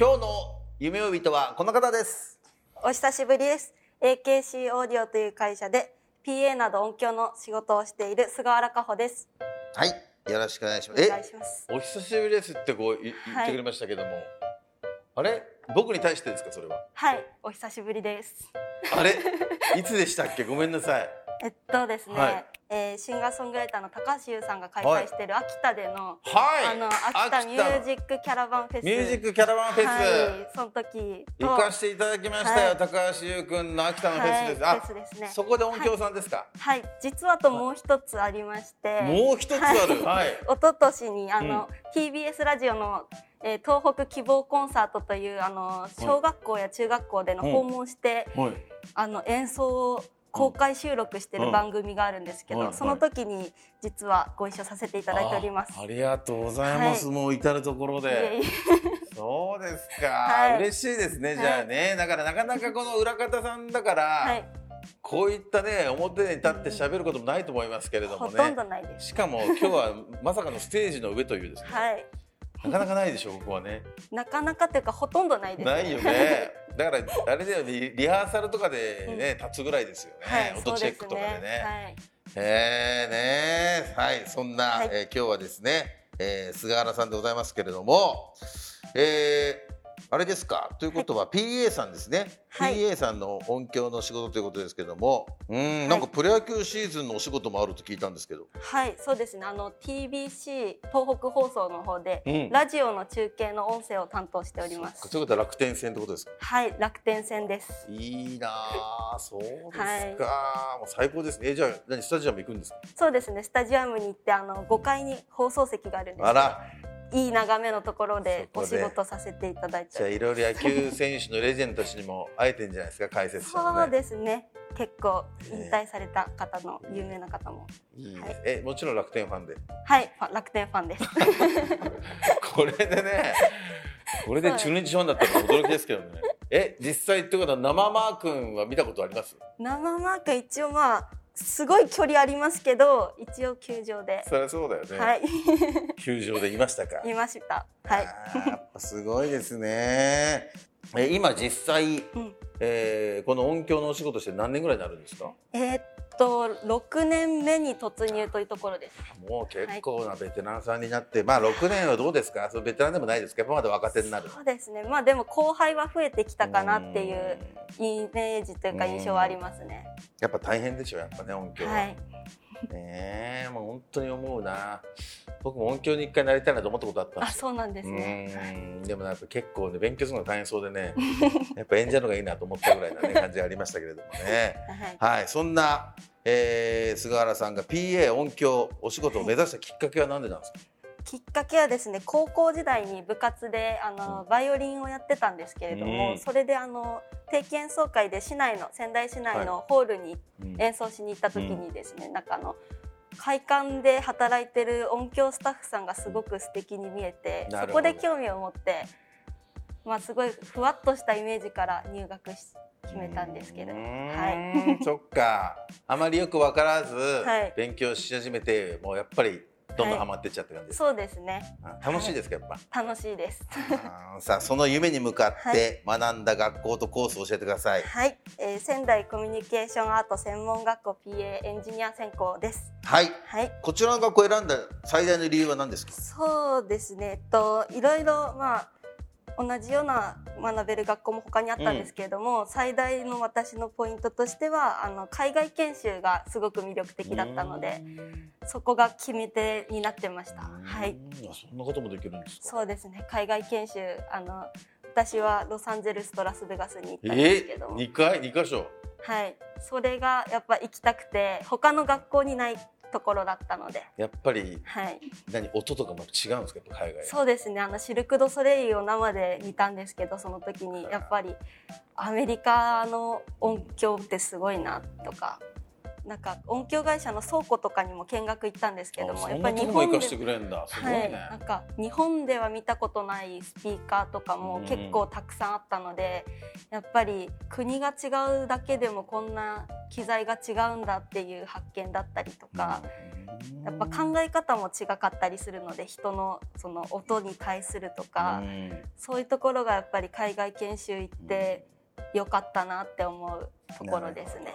今日の夢追い人はこの方です。お久しぶりです。AKC オーディオという会社で PA など音響の仕事をしている菅原加穂です。はいよろしくお願いしまおす願いします。お久しぶりですってこうい言ってくれましたけども、あれ？僕に対してですかそれは？はい、お久しぶりです。あれ？いつでしたっけ？ごめんなさいえっとですね、はい。えーシンガーソングライターの高橋優さんが開催してい。る秋田での、はい。あの秋田ミュージックキャラバンフェス。ミュージックキャラバンフェス、はい、その時と行かせていただきましたよ、はい。高橋優君の秋田のフェスです、はいあフェスですね。そこで音響さんですか、はい、実はともう一つありまして、もう一つある。はい、一昨年にあの、TBS ラジオの、えー東北希望コンサートというあの小学校や中学校での訪問して、はい。あの演奏を公開収録してる番組があるんですけど、はいその時に実はご一緒させていただいております。あありがとうございます、はい。もう至る所で。えそうですか、はい。嬉しいですね。じゃあね、だからなかなかこの裏方さんだから、はい、こういったね表に立って喋ることもないと思いますけれどもね。ほとんどないです。しかも今日はまさかのステージの上というですね、はい、なかなかないでしょここはね。なかなかというかほとんどないです、ないよね。だからあれだよリリハーサルとかでね、立つぐらいですよね、はい、音チェックとかでね。ですね。えー、ねはいそんな、はい。えー今日はですね、えー菅原さんでございますけれどもえーあれですか？ということは PA さんですね、はい。PA さんの音響の仕事ということですけども。うんなんかプロ野球シーズンのお仕事もあると聞いたんですけど。はい、はい、そうですね。あの TBC 東北放送の方で、うん。ラジオの中継の音声を担当しております。そういうことは楽天戦ってことですか？はい、楽天戦です。いいなあ。そうですか、はい。もう最高ですね。えじゃあ何スタジアム行くんですか？そうですね。スタジアムに行ってあの5階に放送席があるんです。あらいい眺めのところでお仕事させていただいてじゃあいろいろ野球選手のレジェンドたちにも会えてんじゃないですか解説者のね。そうですね。結構引退された方の有名な方も、いいはいえもちろん楽天ファンで。はい楽天ファンです。これでねこれで中日ファンだったら驚きですけどね。え実際ってことは生マー君は見たことあります？生マーク一応まあすごい距離ありますけど一応球場で、そりゃそうだよね、はい。球場でいましたか？いました。はい。やっぱすごいですね。え今実際、うん。えーこの音響のお仕事して何年ぐらいになるんですか？えーっと6年目に突入というところです。もう結構なベテランさんになって、まあ6年はどうですか？そのベテランでもないですかやっぱまだ若手になる。そうですね。まあでも後輩は増えてきたかなっていうイメージというか印象はありますね。やっぱ大変でしょやっぱね音響は、はい。ねえもう本当に思うな。僕も音響に一回なりたいなと思ったことあったんですよ。あそうなんですね。うん。でもやっぱ結構ね勉強するのが大変そうでね。やっぱ演者の方がいいなと思ったぐらいな、ね、感じがありましたけれどもね。はい。はい。そんな、えー菅原さんが PA 音響お仕事を目指したきっかけは何でなんですか、きっかけはですね高校時代に部活であのバイオリンをやってたんですけれども、うん。それであの定期演奏会で市内の仙台市内のホールにうん。演奏しに行った時にですね、なんかあの会館で働いてる音響スタッフさんがすごく素敵に見えてそこで興味を持って、まあ、すごいふわっとしたイメージから入学し決めたんですけど、うはーん。そっか。あまりよく分からずはい。勉強し始めて、もうやっぱりどんどんハマってっちゃって感じですか、そうですね。うん楽しいですかやっぱ、楽しいです。さあその夢に向かって学んだ学校とコースを教えてください。はい、えー仙台コミュニケーションアート専門学校 PA エンジニア専攻です。はい。はい。こちらの学校を選んだ最大の理由は何ですか？そうですね、えっと、いろいろ、まあ、同じような学べる学校も他にあったんですけれども、最大の私のポイントとしてはあの海外研修がすごく魅力的だったのでそこが決め手になってました。はい、そんなこともできるんですか？そうですね。海外研修あの私はロサンゼルスとラスベガスに行ったんですけえー、ども、2回？2箇所？はい、それがやっぱ行きたくて他の学校にないところだったので、やっぱりはい、何音とかも違うんですか？海外。そうですね。あのシルク・ドゥ・ソレイユを生で見たんですけどその時にやっぱりアメリカの音響ってすごいなとかなんか音響会社の倉庫とかにも見学行ったんですけどもやっぱり日本でかしてくれんだ。すごいはね、い、なんか日本では見たことないスピーカーとかも結構たくさんあったので、やっぱり国が違うだけでもこんな機材が違うんだっていう発見だったりとか、やっぱ考え方も違かったりするので人のその音に対するとか、うん。そういうところがやっぱり海外研修行ってよかったなって思うところですね。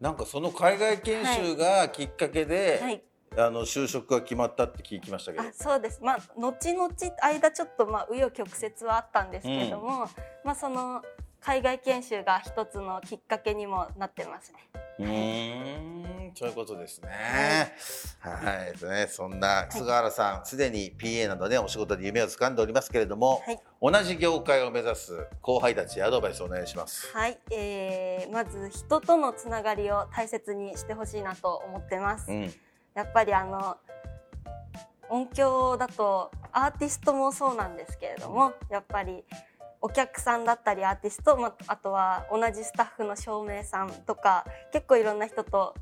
なんかその海外研修がきっかけで、はい。あの就職が決まったって聞きましたけど。あそうです。まあ後々間ちょっとまあ紆余曲折はあったんですけれども、まあその海外研修が一つのきっかけにもなってますね。うーんそういうことですね。はい、ですね。そんな菅原さん、すでに PA などね、お仕事で夢を掴んでおりますけれども、はい同じ業界を目指す後輩たちへアドバイスをお願いします。はい、えー、まず人とのつながりを大切にしてほしいなと思ってます。うん、やっぱりあの音響だとアーティストもそうなんですけれどもやっぱりお客さんだったりアーティスト、まあとは同じスタッフの照明さんとか結構いろんな人と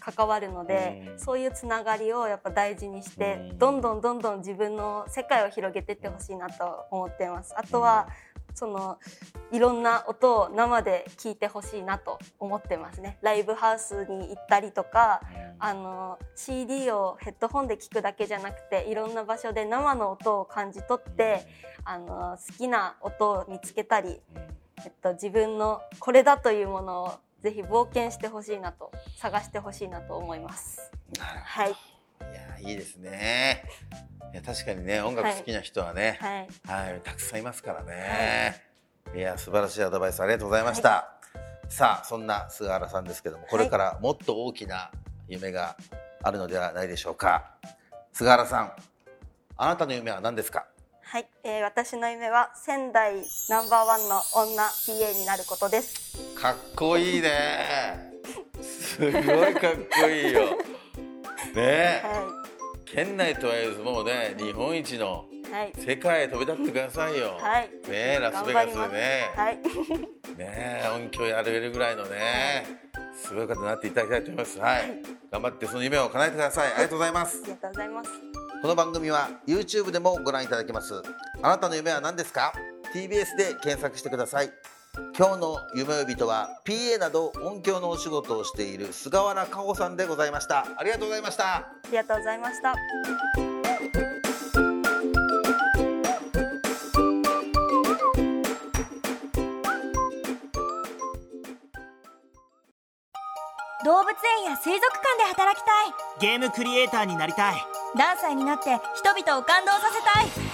関わるので、うん。そういうつながりをやっぱ大事にして、うん。どんどんどんどん自分の世界を広げていってほしいなと思っています。あとは、そのいろんな音を生で聞いてほしいなと思ってますね。ライブハウスに行ったりとか、あの CD をヘッドホンで聞くだけじゃなくていろんな場所で生の音を感じ取ってあの好きな音を見つけたり、えっと、自分のこれだというものをぜひ冒険してほしいなと探してほしいなと思います。はい、いや、いいですね。いや、確かにね、音楽好きな人はね、はい、はい、たくさんいますからね。い、や、素晴らしいアドバイスありがとうございました。さあ、そんな菅原さんですけども、これからもっと大きな夢があるのではないでしょうか。菅原さん、あなたの夢は何ですか？はい、えー私の夢は仙台ナンバーワンの女 PA になることです。かっこいいね。すごいかっこいいよ。ねえ、は県内とは言わずもうね、日本一の世界へ飛び立ってくださいよ。はい、ねえ、ラスベガスでね。はい、ねえ音響やれるぐらいのねすごい方になっていただきたいと思います。はい。頑張ってその夢を叶えてください。ありがとうございます。ありがとうございます。この番組は YouTube でもご覧いただけます。あなたの夢は何ですか？TBS で検索してください今日の夢呼人は PA など音響のお仕事をしている菅原佳穂さんでございました。ありがとうございました。ありがとうございました。動物園や水族館で働きたい。ゲームクリエイターになりたい。ダンサーになって人々を感動させたい